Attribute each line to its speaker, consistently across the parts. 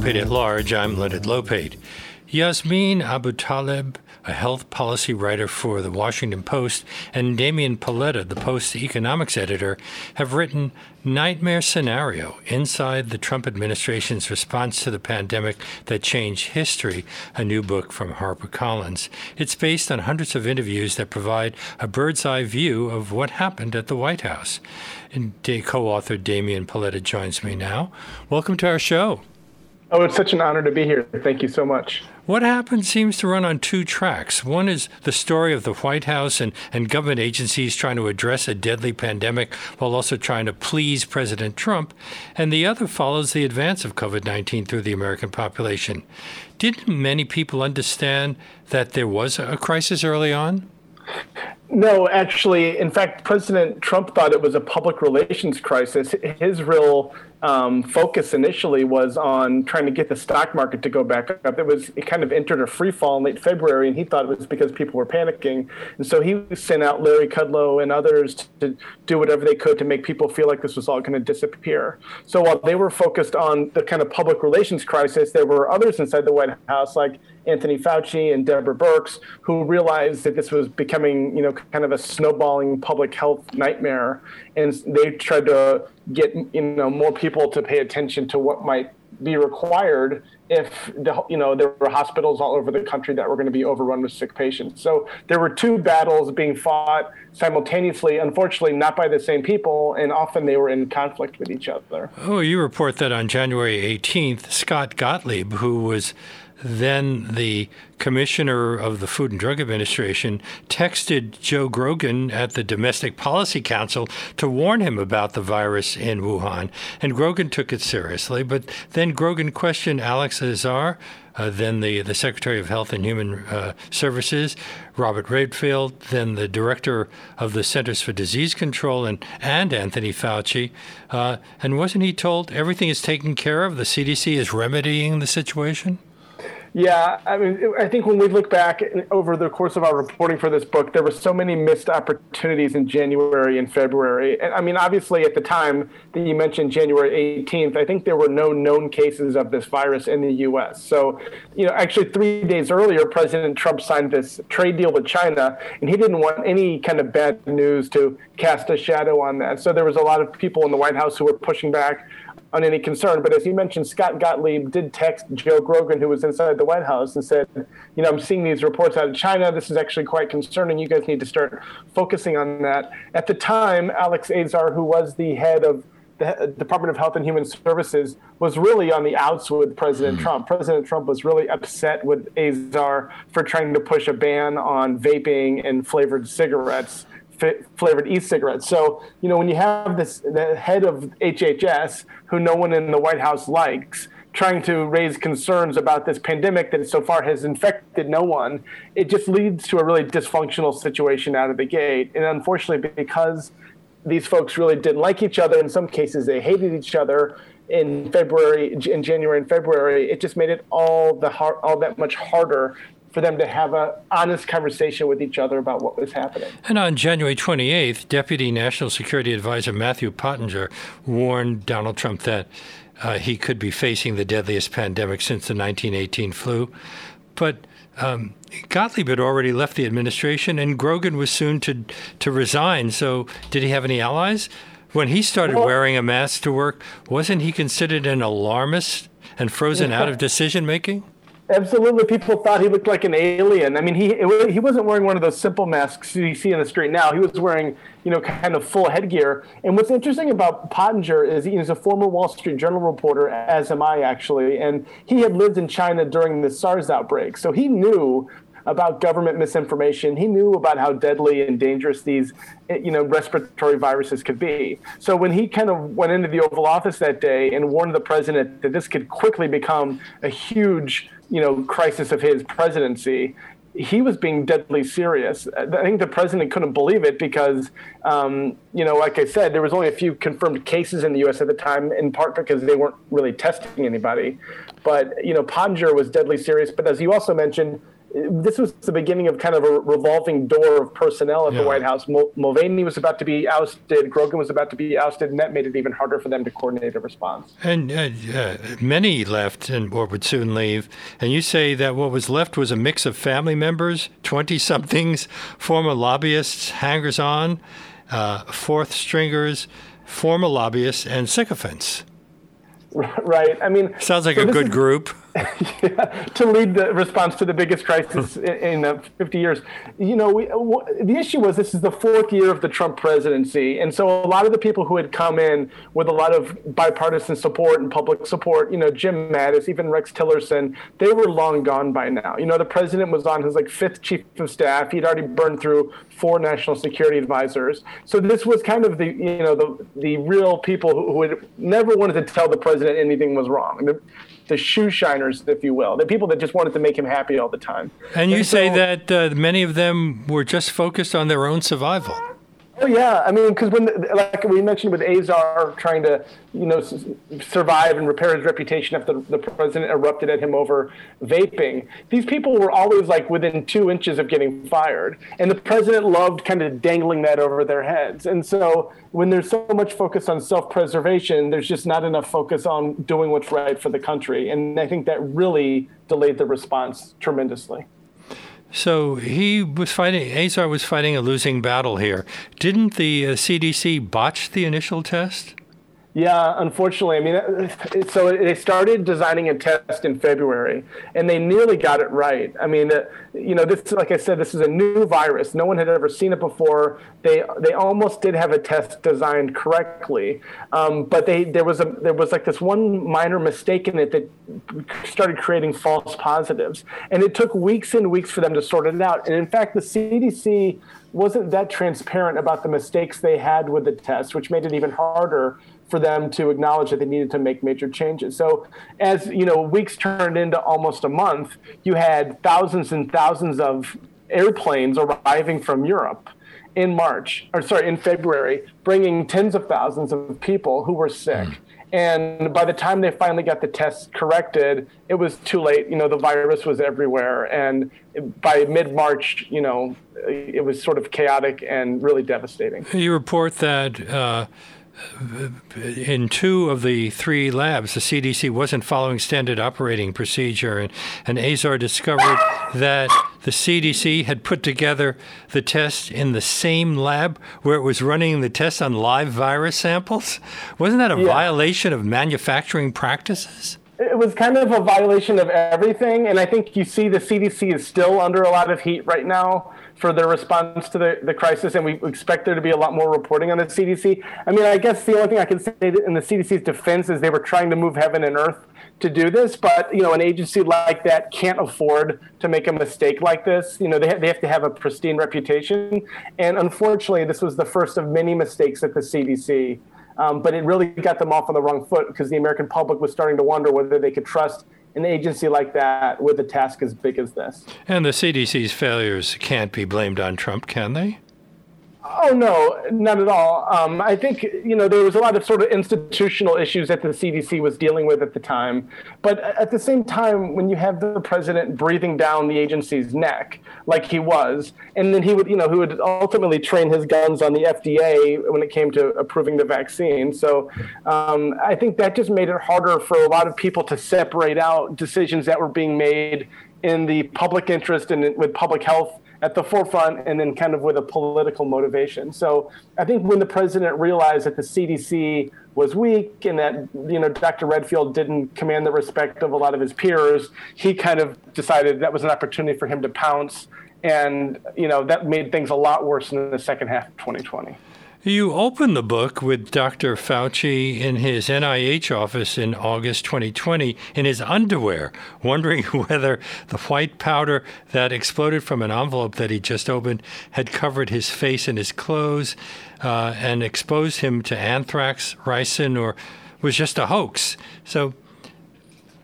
Speaker 1: Lopate at Large. I'm Leonard Lopate. Yasmin Abutaleb, a health policy writer for the Washington Post, and Damian Paletta, the Post's economics editor, have written Nightmare Scenario Inside the Trump Administration's Response to the Pandemic That Changed History, a new book from HarperCollins. It's based on hundreds of interviews that provide a bird's eye view of what happened at the White House. And co author Damian Paletta joins me now. Welcome to our show.
Speaker 2: Oh, it's such an honor to be here. Thank you so much.
Speaker 1: What happened seems to run on two tracks. One is the story of the White House and, and government agencies trying to address a deadly pandemic while also trying to please President Trump. And the other follows the advance of COVID 19 through the American population. Didn't many people understand that there was a crisis early on?
Speaker 2: No, actually, in fact, President Trump thought it was a public relations crisis. His real um, focus initially was on trying to get the stock market to go back up. It was it kind of entered a free fall in late February, and he thought it was because people were panicking. And so he sent out Larry Kudlow and others to do whatever they could to make people feel like this was all going to disappear. So while they were focused on the kind of public relations crisis, there were others inside the White House, like Anthony Fauci and Deborah Birx, who realized that this was becoming, you know, kind of a snowballing public health nightmare, and they tried to get you know more people to pay attention to what might be required if the, you know there were hospitals all over the country that were going to be overrun with sick patients. So there were two battles being fought simultaneously, unfortunately not by the same people, and often they were in conflict with each other.
Speaker 1: Oh, you report that on January 18th, Scott Gottlieb, who was then the commissioner of the Food and Drug Administration texted Joe Grogan at the Domestic Policy Council to warn him about the virus in Wuhan. And Grogan took it seriously. But then Grogan questioned Alex Azar, uh, then the, the Secretary of Health and Human uh, Services, Robert Redfield, then the Director of the Centers for Disease Control, and, and Anthony Fauci. Uh, and wasn't he told everything is taken care of? The CDC is remedying the situation?
Speaker 2: Yeah, I mean, I think when we look back over the course of our reporting for this book, there were so many missed opportunities in January and February. And I mean, obviously, at the time that you mentioned January 18th, I think there were no known cases of this virus in the U.S. So, you know, actually, three days earlier, President Trump signed this trade deal with China, and he didn't want any kind of bad news to cast a shadow on that. So there was a lot of people in the White House who were pushing back on any concern. But as you mentioned, Scott Gottlieb did text Joe Grogan, who was inside the White House, and said, you know, I'm seeing these reports out of China. This is actually quite concerning. You guys need to start focusing on that. At the time, Alex Azar, who was the head of the Department of Health and Human Services was really on the outs with President mm. Trump. President Trump was really upset with Azar for trying to push a ban on vaping and flavored cigarettes flavored e-cigarettes. So, you know, when you have this the head of HHS, who no one in the White House likes, trying to raise concerns about this pandemic that so far has infected no one, it just leads to a really dysfunctional situation out of the gate. And unfortunately, because these folks really didn't like each other, in some cases they hated each other. In February, in January and February, it just made it all the hard, all that much harder for them to have an honest conversation with each other about what was happening.
Speaker 1: And on January 28th, Deputy National Security Advisor Matthew Pottinger warned Donald Trump that uh, he could be facing the deadliest pandemic since the 1918 flu. But um, Gottlieb had already left the administration, and Grogan was soon to to resign. So, did he have any allies? When he started well, wearing a mask to work, wasn't he considered an alarmist and frozen out of decision making?
Speaker 2: Absolutely, people thought he looked like an alien. I mean, he he wasn't wearing one of those simple masks you see in the street now. He was wearing, you know, kind of full headgear. And what's interesting about Pottinger is he he's a former Wall Street Journal reporter, as am I actually, and he had lived in China during the SARS outbreak, so he knew about government misinformation. He knew about how deadly and dangerous these, you know, respiratory viruses could be. So when he kind of went into the Oval Office that day and warned the president that this could quickly become a huge you know crisis of his presidency he was being deadly serious. I think the president couldn't believe it because, um, you know, like I said, there was only a few confirmed cases in the U.S. at the time, in part because they weren't really testing anybody. But you know, Pottinger was deadly serious. But as you also mentioned, this was the beginning of kind of a revolving door of personnel at yeah. the White House. Mulvaney was about to be ousted, Grogan was about to be ousted, and that made it even harder for them to coordinate a response.
Speaker 1: And uh, uh, many left and or would soon leave. And you say that what was left was a mix of family members, 20 somethings, former lobbyists, hangers on, uh, fourth stringers, former lobbyists, and sycophants.
Speaker 2: Right. I mean,
Speaker 1: sounds like so a good is, group.
Speaker 2: yeah, to lead the response to the biggest crisis in, in uh, 50 years. You know, we, w- the issue was this is the fourth year of the Trump presidency, and so a lot of the people who had come in with a lot of bipartisan support and public support, you know, Jim Mattis, even Rex Tillerson, they were long gone by now. You know, the president was on his like fifth chief of staff. He'd already burned through four national security advisors. So this was kind of the you know the the real people who, who had never wanted to tell the president anything was wrong. The, the shoe shiners, if you will, the people that just wanted to make him happy all the time.
Speaker 1: And you and say that uh, many of them were just focused on their own survival.
Speaker 2: Oh yeah, I mean, because when, like we mentioned with Azar trying to, you know, survive and repair his reputation after the president erupted at him over vaping, these people were always like within two inches of getting fired, and the president loved kind of dangling that over their heads. And so when there's so much focus on self-preservation, there's just not enough focus on doing what's right for the country, and I think that really delayed the response tremendously.
Speaker 1: So he was fighting, Azar was fighting a losing battle here. Didn't the uh, CDC botch the initial test?
Speaker 2: Yeah, unfortunately. I mean, so they started designing a test in February, and they nearly got it right. I mean, uh, you know, this, like I said, this is a new virus. No one had ever seen it before. They they almost did have a test designed correctly, um, but they there was a there was like this one minor mistake in it that started creating false positives, and it took weeks and weeks for them to sort it out. And in fact, the CDC wasn't that transparent about the mistakes they had with the test, which made it even harder for them to acknowledge that they needed to make major changes. So as you know, weeks turned into almost a month, you had thousands and thousands of airplanes arriving from Europe in March, or sorry, in February, bringing tens of thousands of people who were sick. Mm. And by the time they finally got the tests corrected, it was too late. You know, the virus was everywhere. And by mid March, you know, it was sort of chaotic and really devastating.
Speaker 1: You report that. Uh in two of the three labs, the CDC wasn't following standard operating procedure, and, and Azar discovered that the CDC had put together the test in the same lab where it was running the test on live virus samples. Wasn't that a yeah. violation of manufacturing practices?
Speaker 2: It was kind of a violation of everything, and I think you see the CDC is still under a lot of heat right now for their response to the, the crisis, and we expect there to be a lot more reporting on the CDC. I mean, I guess the only thing I can say in the CDC's defense is they were trying to move heaven and earth to do this, but you know, an agency like that can't afford to make a mistake like this. You know, they, ha- they have to have a pristine reputation, and unfortunately, this was the first of many mistakes at the CDC. Um, but it really got them off on the wrong foot because the American public was starting to wonder whether they could trust an agency like that with a task as big as this.
Speaker 1: And the CDC's failures can't be blamed on Trump, can they?
Speaker 2: Oh no, not at all. Um, I think you know there was a lot of sort of institutional issues that the CDC was dealing with at the time, but at the same time, when you have the president breathing down the agency's neck like he was, and then he would you know who would ultimately train his guns on the FDA when it came to approving the vaccine. So um, I think that just made it harder for a lot of people to separate out decisions that were being made in the public interest and with public health at the forefront and then kind of with a political motivation. So I think when the president realized that the CDC was weak and that you know Dr. Redfield didn't command the respect of a lot of his peers, he kind of decided that was an opportunity for him to pounce and you know that made things a lot worse in the second half of 2020.
Speaker 1: You open the book with Dr. Fauci in his NIH office in August 2020 in his underwear, wondering whether the white powder that exploded from an envelope that he just opened had covered his face and his clothes uh, and exposed him to anthrax, ricin, or was just a hoax. So,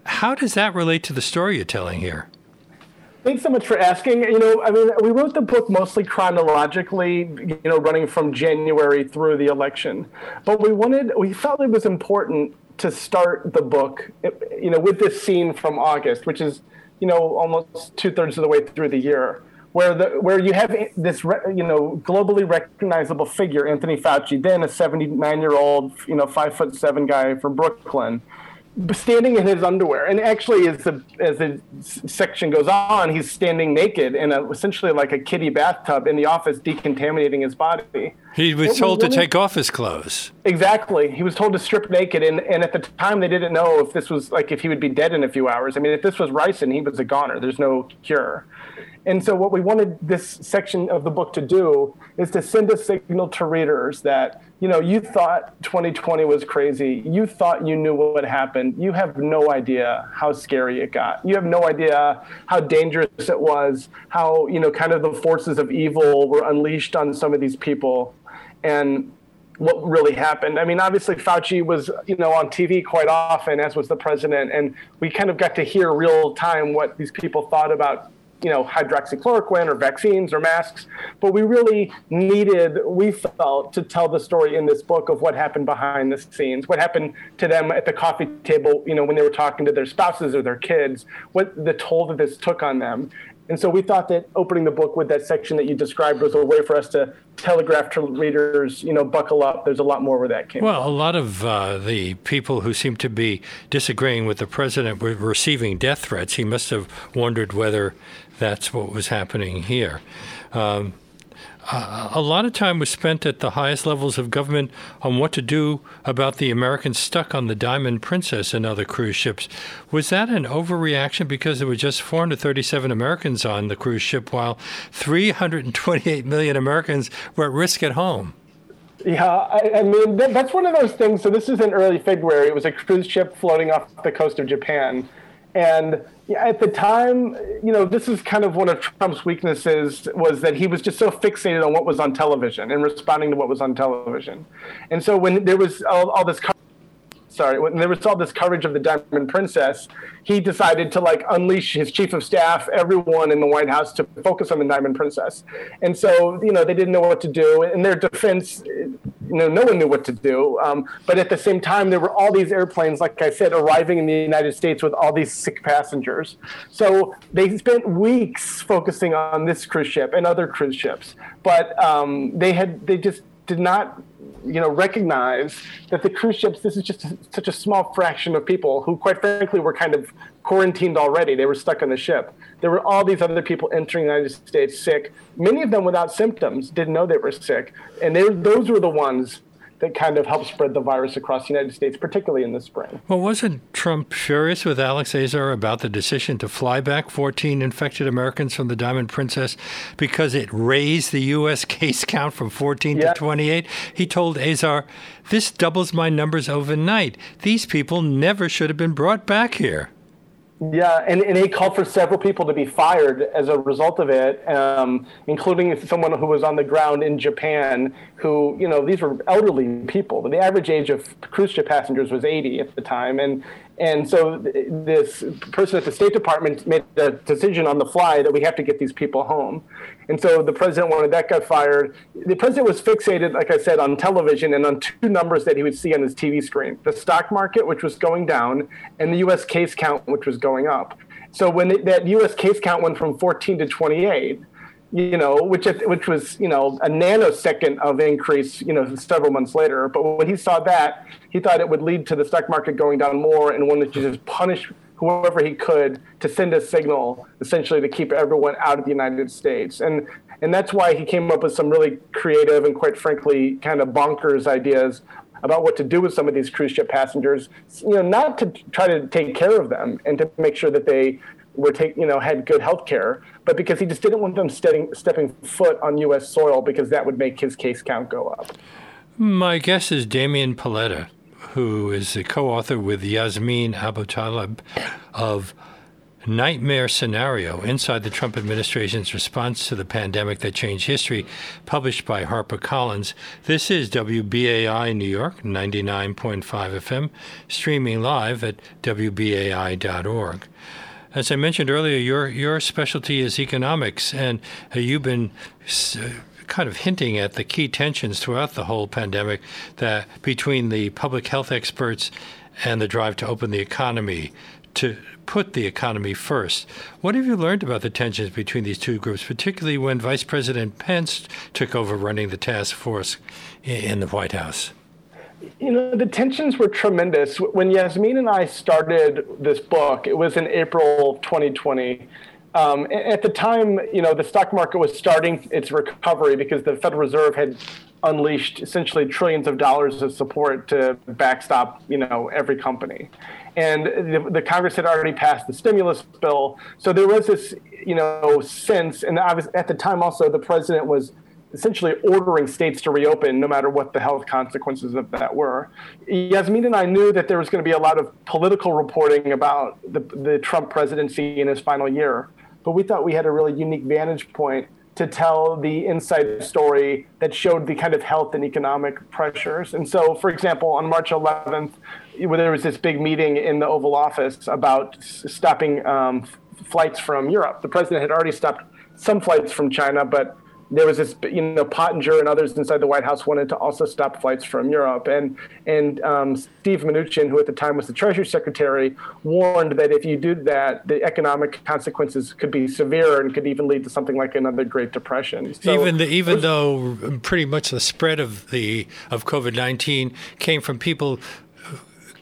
Speaker 1: how does that relate to the story you're telling here?
Speaker 2: Thanks so much for asking. You know, I mean, we wrote the book mostly chronologically, you know, running from January through the election. But we wanted, we felt it was important to start the book, you know, with this scene from August, which is you know, almost two thirds of the way through the year, where the where you have this, you know, globally recognizable figure, Anthony Fauci, then a 79 year old, you know, five foot seven guy from Brooklyn, standing in his underwear. And actually, as the as the section goes on, he's standing naked in a, essentially like a kiddie bathtub in the office, decontaminating his body.
Speaker 1: He was it told was really, to take off his clothes.
Speaker 2: Exactly. He was told to strip naked, and, and at the time they didn't know if this was like if he would be dead in a few hours. I mean, if this was ricin, he was a goner. There's no cure. And so, what we wanted this section of the book to do is to send a signal to readers that, you know, you thought 2020 was crazy. You thought you knew what happened. You have no idea how scary it got. You have no idea how dangerous it was, how, you know, kind of the forces of evil were unleashed on some of these people. And what really happened. I mean, obviously Fauci was, you know, on TV quite often, as was the president, and we kind of got to hear real time what these people thought about you know, hydroxychloroquine or vaccines or masks. But we really needed, we felt, to tell the story in this book of what happened behind the scenes, what happened to them at the coffee table, you know, when they were talking to their spouses or their kids, what the toll that this took on them. And so we thought that opening the book with that section that you described was a way for us to telegraph to readers, you know, buckle up. There's a lot more where that came.
Speaker 1: Well,
Speaker 2: from.
Speaker 1: a lot of uh, the people who seem to be disagreeing with the president were receiving death threats. He must have wondered whether that's what was happening here. Um, a lot of time was spent at the highest levels of government on what to do about the Americans stuck on the Diamond Princess and other cruise ships. Was that an overreaction because there were just 437 Americans on the cruise ship while 328 million Americans were at risk at home?
Speaker 2: Yeah, I, I mean, that, that's one of those things. So, this is in early February. It was a cruise ship floating off the coast of Japan. And at the time, you know, this is kind of one of Trump's weaknesses was that he was just so fixated on what was on television and responding to what was on television. And so when there was all, all this sorry, when there was all this coverage of the Diamond Princess, he decided to like unleash his chief of staff, everyone in the White House, to focus on the Diamond Princess. And so, you know, they didn't know what to do. In their defense, you know, no one knew what to do. Um, but at the same time, there were all these airplanes, like I said, arriving in the United States with all these sick passengers. So they spent weeks focusing on this cruise ship and other cruise ships. But um, they had, they just did not you know, recognize that the cruise ships, this is just a, such a small fraction of people who, quite frankly, were kind of quarantined already. They were stuck on the ship. There were all these other people entering the United States sick, many of them without symptoms, didn't know they were sick. And they, those were the ones that kind of helped spread the virus across the United States, particularly in the spring.
Speaker 1: Well, wasn't Trump furious with Alex Azar about the decision to fly back 14 infected Americans from the Diamond Princess because it raised the U.S. case count from 14 yeah. to 28? He told Azar, This doubles my numbers overnight. These people never should have been brought back here.
Speaker 2: Yeah, and, and called for several people to be fired as a result of it, um, including someone who was on the ground in Japan. Who, you know, these were elderly people. The average age of cruise ship passengers was 80 at the time, and and so this person at the State Department made the decision on the fly that we have to get these people home. And so the president wanted that got fired. The president was fixated, like I said, on television and on two numbers that he would see on his TV screen the stock market, which was going down, and the US case count, which was going up. So when that US case count went from 14 to 28, you know, which which was you know a nanosecond of increase, you know, several months later. But when he saw that, he thought it would lead to the stock market going down more, and wanted to just punish whoever he could to send a signal, essentially to keep everyone out of the United States. And and that's why he came up with some really creative and quite frankly kind of bonkers ideas about what to do with some of these cruise ship passengers. You know, not to try to take care of them and to make sure that they were take you know had good health care, but because he just didn't want them stepping stepping foot on U.S. soil because that would make his case count go up.
Speaker 1: My guess is Damian Paletta, who is the co-author with Yasmin Abutaleb of Nightmare Scenario Inside the Trump Administration's Response to the Pandemic That Changed History, published by HarperCollins. This is WBAI New York, 99.5 FM, streaming live at WBAI.org. As I mentioned earlier, your your specialty is economics, and uh, you've been uh, kind of hinting at the key tensions throughout the whole pandemic that between the public health experts and the drive to open the economy to put the economy first. What have you learned about the tensions between these two groups, particularly when Vice President Pence took over running the task force in the White House?
Speaker 2: You know, the tensions were tremendous. When Yasmin and I started this book, it was in April 2020. Um, at the time, you know, the stock market was starting its recovery because the Federal Reserve had unleashed essentially trillions of dollars of support to backstop, you know, every company. And the, the, Congress had already passed the stimulus bill, so there was this, you know, sense. And was, at the time, also, the president was essentially ordering states to reopen no matter what the health consequences of that were. Yasmin and I knew that there was going to be a lot of political reporting about the, the Trump presidency in his final year, but we thought we had a really unique vantage point to tell the inside story that showed the kind of health and economic pressures. And so, for example, on March 11th, where there was this big meeting in the Oval Office about stopping um, flights from Europe. The president had already stopped some flights from China, but there was this, you know, Pottinger and others inside the White House wanted to also stop flights from Europe. And and um, Steve Mnuchin, who at the time was the Treasury Secretary, warned that if you do that, the economic consequences could be severe and could even lead to something like another Great Depression.
Speaker 1: So even the, even was, though pretty much the spread of the of COVID nineteen came from people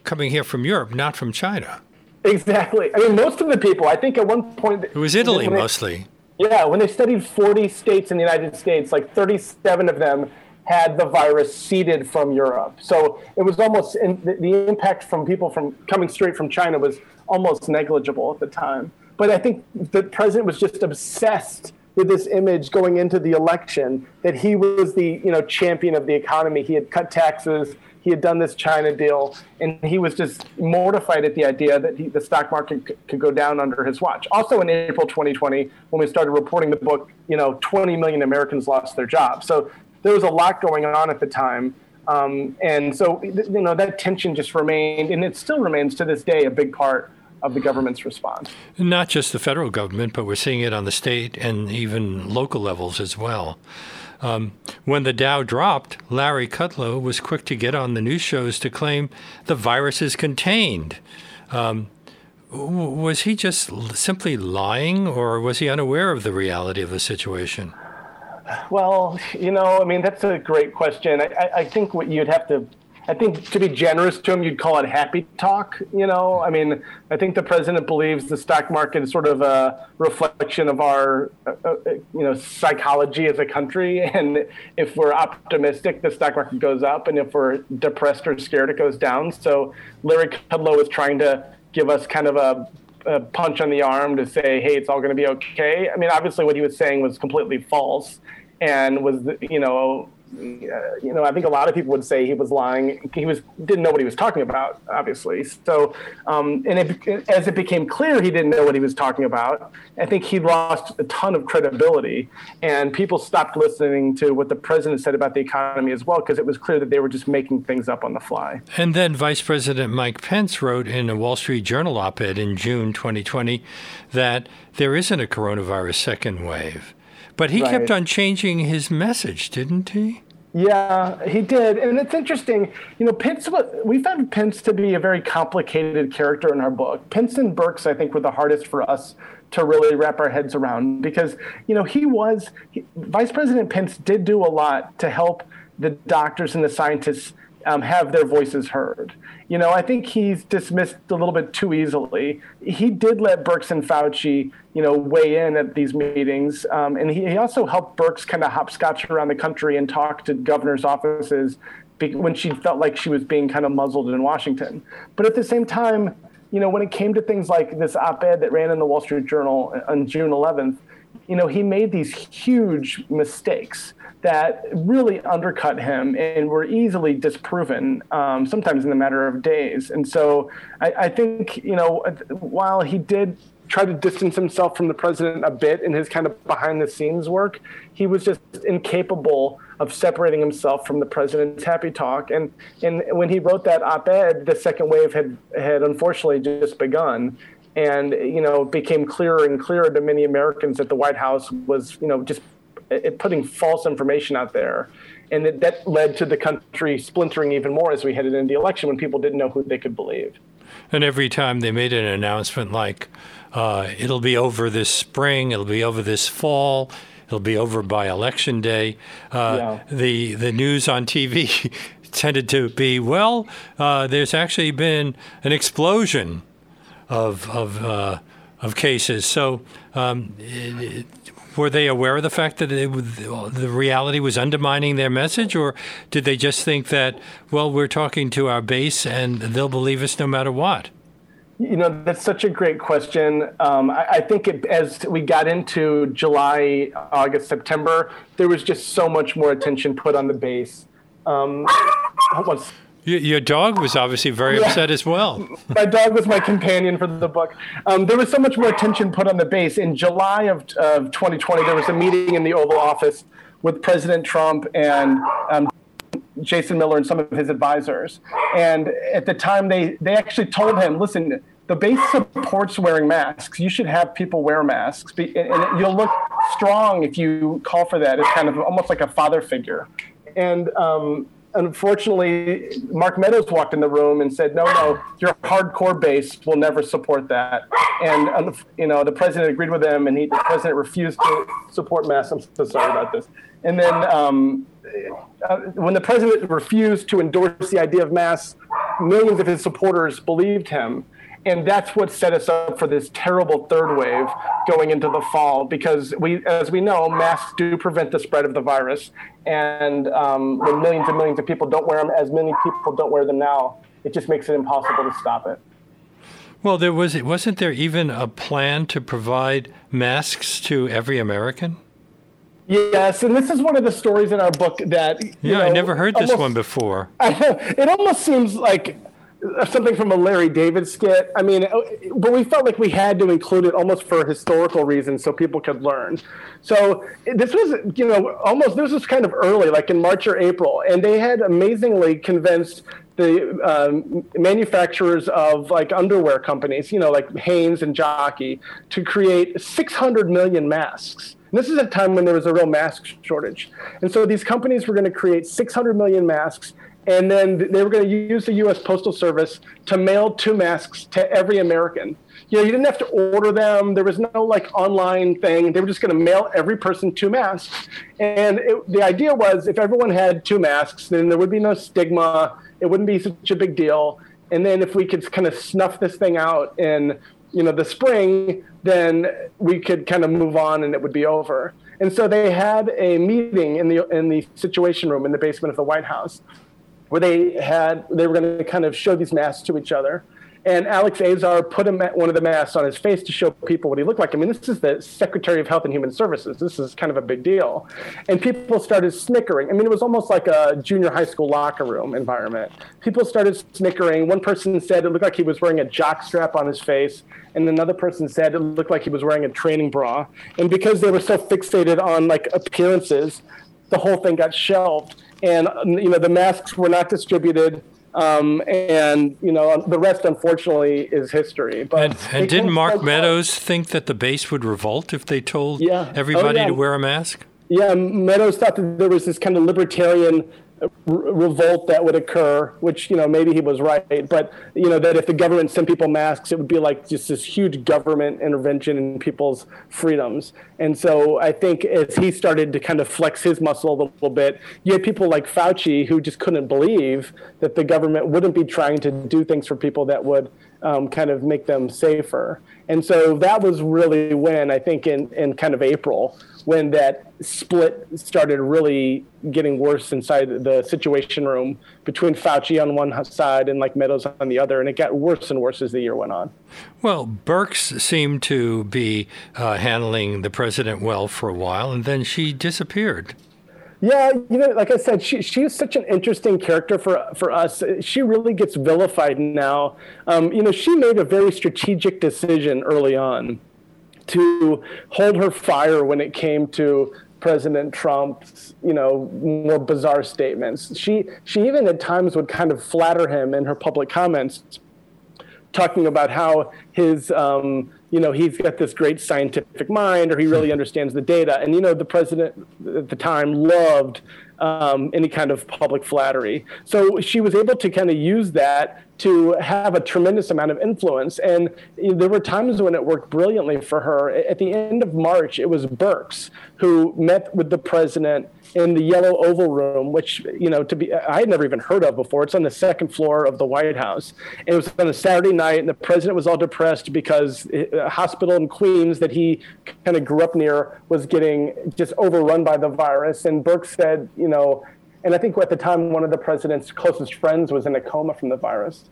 Speaker 1: coming here from Europe, not from China.
Speaker 2: Exactly. I mean, most of the people. I think at one point
Speaker 1: it was Italy mostly.
Speaker 2: Yeah, when they studied 40 states in the United States, like 37 of them had the virus seeded from Europe. So it was almost the, the impact from people from coming straight from China was almost negligible at the time. But I think the president was just obsessed with this image going into the election that he was the you know champion of the economy. He had cut taxes he had done this China deal, and he was just mortified at the idea that he, the stock market c- could go down under his watch. Also, in April 2020, when we started reporting the book, you know, 20 million Americans lost their jobs. So there was a lot going on at the time. Um, and so, you know, that tension just remained, and it still remains to this day a big part of the government's response.
Speaker 1: Not just the federal government, but we're seeing it on the state and even local levels as well. Um, when the Dow dropped, Larry Kudlow was quick to get on the news shows to claim the virus is contained. Um, was he just simply lying, or was he unaware of the reality of the situation?
Speaker 2: Well, you know, I mean, that's a great question. I, I think what you'd have to I think to be generous to him, you'd call it happy talk. You know, I mean, I think the president believes the stock market is sort of a reflection of our, uh, uh, you know, psychology as a country. And if we're optimistic, the stock market goes up, and if we're depressed or scared, it goes down. So Larry Kudlow is trying to give us kind of a a punch on the arm to say, hey, it's all going to be okay. I mean, obviously, what he was saying was completely false and was, you know, you know, I think a lot of people would say he was lying. He was didn't know what he was talking about, obviously. So, um, and it, as it became clear he didn't know what he was talking about, I think he lost a ton of credibility, and people stopped listening to what the president said about the economy as well, because it was clear that they were just making things up on the fly.
Speaker 1: And then Vice President Mike Pence wrote in a Wall Street Journal op-ed in June 2020 that there isn't a coronavirus second wave. But he right. kept on changing his message, didn't he?
Speaker 2: Yeah, he did, and it's interesting. You know, Pence. We found Pence to be a very complicated character in our book. Pence and Birx, I think, were the hardest for us to really wrap our heads around because you know he was he, Vice President Pence did do a lot to help the doctors and the scientists um, have their voices heard. You know, I think he's dismissed a little bit too easily. He did let Birx and Fauci, you know, weigh in at these meetings, um, and he, he, also helped Birx kind of hopscotch around the country and talk to governors' offices when she felt like she was being kind of muzzled in Washington. But at the same time, you know, when it came to things like this op-ed that ran in the Wall Street Journal on June 11th, you know, he made these huge mistakes that really undercut him and were easily disproven, um, sometimes in a matter of days. And so I, I think, you know, while he did try to distance himself from the president a bit in his kind of behind the scenes work, he was just incapable of separating himself from the president's happy talk. And and when he wrote that op-ed, the second wave had had unfortunately just begun. And you know, it became clearer and clearer to many Americans that the White House was, you know, just it, putting false information out there. And that, that led to the country splintering even more as we headed into the election when people didn't know who they could believe.
Speaker 1: And every time they made an announcement like, uh, it'll be over this spring, it'll be over this fall, it'll be over by election day, uh, yeah. the, the news on TV tended to be, well, uh, there's actually been an explosion of, of, uh, of cases. So um, it, were they aware of the fact that it, the reality was undermining their message, or did they just think that, well, we're talking to our base and they'll believe us no matter what?
Speaker 2: You know, that's such a great question. Um, I, I, think it, as we got into July, August, September, there was just so much more attention put on the base. Um,
Speaker 1: your dog was obviously very yeah. upset as well.
Speaker 2: my dog was my companion for the book. Um, there was so much more attention put on the base. In July of, of 2020, there was a meeting in the Oval Office with President Trump and um, Jason Miller and some of his advisors. And at the time, they, they actually told him, listen, the base supports wearing masks. You should have people wear masks. And you'll look strong if you call for that. It's kind of almost like a father figure. And um, unfortunately, Mark Meadows walked in the room and said, "No, no, your hardcore base will never support that." And you know, the president agreed with him, and he, the president refused to support mass. I'm so sorry about this. And then, um, uh, when the president refused to endorse the idea of mass, millions of his supporters believed him and that's what set us up for this terrible third wave going into the fall because we as we know masks do prevent the spread of the virus. And um, when millions and millions of people don't wear them as many people don't wear them now it just makes it impossible to stop it.
Speaker 1: Well there was wasn't there even a plan to provide masks to every american?
Speaker 2: Yes, and this is one of the stories in our book that
Speaker 1: yeah, know, I never heard this almost, one before.
Speaker 2: It almost seems like something from a Larry David skit. I mean, but we felt like we had to include it almost for historical reasons so people could learn. So this was, you know, almost this was kind of early, like in March or April, and they had amazingly convinced the um, manufacturers of like underwear companies, you know, like Hanes and Jockey, to create 600 million masks. And this is a time when there was a real mask shortage. And so these companies were going to create 600 million masks and then they were going to use the U.S. Postal Service to mail two masks to every American. You know, you didn't have to order them. There was no like online thing. They were just going to mail every person two masks. And it, the idea was, if everyone had two masks, then there would be no stigma. It wouldn't be such a big deal. And then if we could kind of snuff this thing out in, you know, the spring, then we could kind of move on and it would be over. And so they had a meeting in the in the Situation Room in the basement of the White House where they had they were going to kind of show these masks to each other. And Alex Azar put one of the masks on his face to show people what he looked like. I mean, this is the Secretary of Health and Human Services. This is kind of a big deal. And people started snickering. I mean, it was almost like a junior high school locker room environment. People started snickering. One person said it looked like he was wearing a jock strap on his face. And another person said it looked like he was wearing a training bra. And because they were so fixated on like appearances, the whole thing got shelved and you know the masks were not distributed. Um, and you know the rest, unfortunately, is history.
Speaker 1: But and, and didn't Mark Meadows out. think that the base would revolt if they told yeah. everybody oh, yeah. to wear a mask?
Speaker 2: Yeah, Meadows thought that there was this kind of libertarian revolt that would occur, which you know maybe he was right, but you know that if the government sent people masks, it would be like just this huge government intervention in people's freedoms. And so I think as he started to kind of flex his muscle a little bit, you had people like Fauci who just couldn't believe that the government wouldn't be trying to do things for people that would um, kind of make them safer. And so that was really when I think in in kind of April when that split started really getting worse inside the situation room between Fauci on one side and like Meadows on the other, and it got worse and worse as the year went on.
Speaker 1: Well, Birx seemed to be uh, handling the president well for a while, and then she disappeared.
Speaker 2: Yeah, you know, like I said, she she's such an interesting character for for us. She really gets vilified now. Um, you know, she made a very strategic decision early on to hold her fire when it came to President Trump's, you know, more bizarre statements. She she even at times would kind of flatter him in her public comments, talking about how his, um, you know, he's got this great scientific mind, or he really understands the data. And you know, the president at the time loved um, any kind of public flattery. So she was able to kind of use that to have a tremendous amount of influence. And there were times when it worked brilliantly for her. At the end of March, it was Birx who met with the president in the Yellow Oval Room, which you know to be I had never even heard of before. It's on the second floor of the White House. And it was on a Saturday night, and the president was all depressed because uh, a hospital in Queens that he kind of grew up near was getting just overrun by the virus. And Birx said, you know, and I think at the time one of the president's closest friends was in a coma from the virus.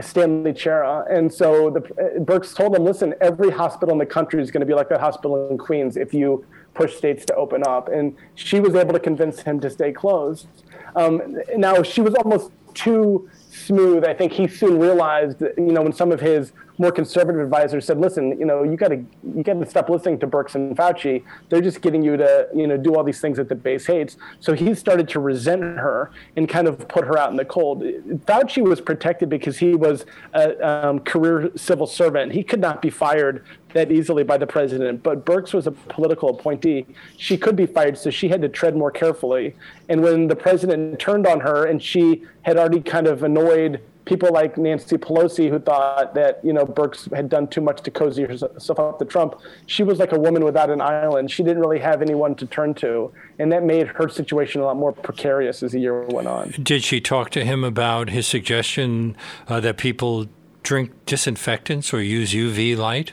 Speaker 2: Stanley Chera. And so the, uh, Birx told him, listen, every hospital in the country is going to be like that hospital in Queens if you push states to open up. And she was able to convince him to stay closed. Um, now, she was almost too smooth. I think he soon realized, you know, when some of his more conservative advisors said, "Listen, you know, you got to you got to stop listening to Birx and Fauci. They're just getting you to you know do all these things that the base hates." So he started to resent her and kind of put her out in the cold. Fauci was protected because he was a um, career civil servant. He could not be fired that easily by the president. But Birx was a political appointee. She could be fired, so she had to tread more carefully. And when the president turned on her and she had already kind of annoyed people like Nancy Pelosi who thought that you know Birx had done too much to cozy herself up to Trump. She was like a woman without an island. She didn't really have anyone to turn to, and that made her situation a lot more precarious as the year went on.
Speaker 1: Did she talk to him about his suggestion uh, that people drink disinfectants or use UV light?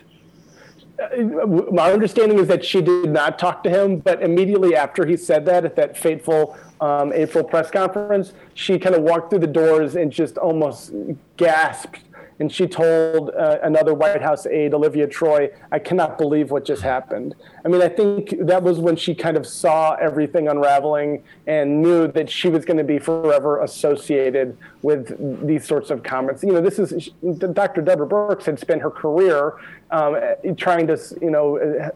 Speaker 2: Uh, my understanding is that she did not talk to him, but immediately after he said that at that fateful um, April press conference, she kind of walked through the doors and just almost gasped. And she told uh, another White House aide, Olivia Troy, I cannot believe what just happened. I mean, I think that was when she kind of saw everything unraveling and knew that she was going to be forever associated with these sorts of comments. You know, this is Dr. Deborah Birx had spent her career um, trying to, you know,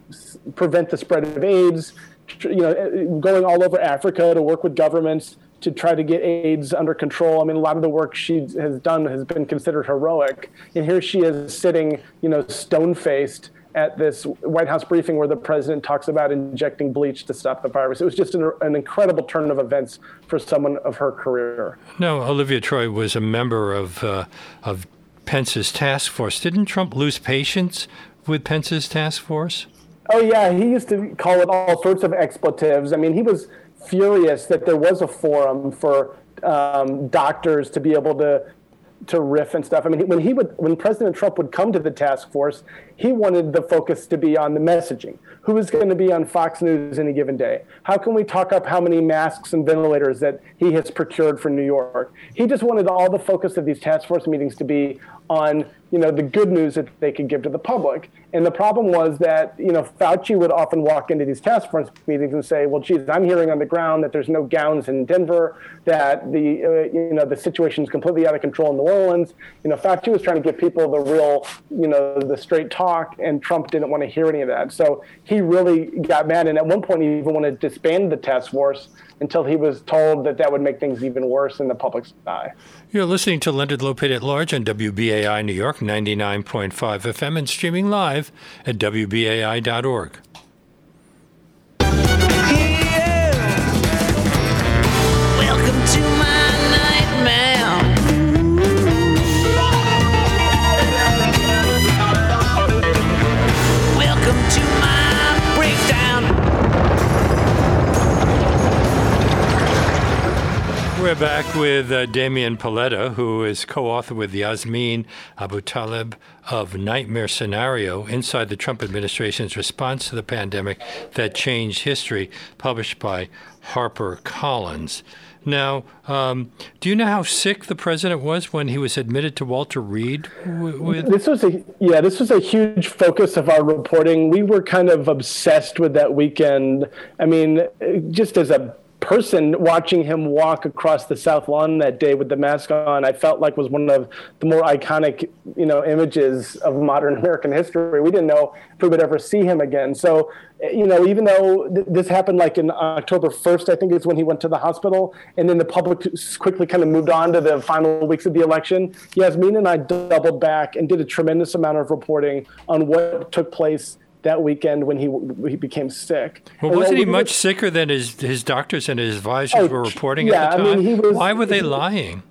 Speaker 2: prevent the spread of AIDS, you know, going all over Africa to work with governments to try to get AIDS under control. I mean, a lot of the work she has done has been considered heroic, and here she is sitting, you know, stone-faced at this White House briefing where the president talks about injecting bleach to stop the virus. It was just an, an incredible turn of events for someone of her career.
Speaker 1: No, Olivia Troy was a member of uh, of Pence's task force. Didn't Trump lose patience with Pence's task force?
Speaker 2: Oh yeah, he used to call it all sorts of expletives. I mean, he was furious that there was a forum for um, doctors to be able to to riff and stuff. I mean, when he would, when President Trump would come to the task force, he wanted the focus to be on the messaging. Who is going to be on Fox News any given day? How can we talk up how many masks and ventilators that he has procured for New York? He just wanted all the focus of these task force meetings to be on you know the good news that they could give to the public. And the problem was that you know Fauci would often walk into these task force meetings and say, "Well, geez, I'm hearing on the ground that there's no gowns in Denver, that the uh, you know the situation is completely out of control in New Orleans." You know, Fauci was trying to give people the real you know the straight talk, and Trump didn't want to hear any of that. So he really got mad, and at one point he even wanted to disband the task force until he was told that that would make things even worse in the public's eye.
Speaker 1: You're listening to Leonard Lopate at Large on WBAI New York 99.5 FM and streaming live at WBAI.org. with uh, Damian Paletta, who is co author with Yasmin Abutaleb of Nightmare Scenario Inside the Trump Administration's Response to the Pandemic That Changed History, published by HarperCollins. Now, um, do you know how sick the president was when he was admitted to Walter Reed? With
Speaker 2: this was a yeah, this was a huge focus of our reporting. We were kind of obsessed with that weekend. I mean, just as a person watching him walk across the South Lawn that day with the mask on, I felt like was one of the more iconic, you know, images of modern American history. We didn't know if we would ever see him again. So, you know, even though th- this happened like in October 1st, I think is when he went to the hospital, and then the public quickly kind of moved on to the final weeks of the election. Yasmin and I doubled back and did a tremendous amount of reporting on what took place that weekend when he he became sick.
Speaker 1: Well,
Speaker 2: And
Speaker 1: wasn't he much
Speaker 2: were-
Speaker 1: sicker than his his doctors and his advisors
Speaker 2: Oh,
Speaker 1: were reporting
Speaker 2: yeah,
Speaker 1: at the time?
Speaker 2: I mean, he was-
Speaker 1: Why were they
Speaker 2: he-
Speaker 1: lying?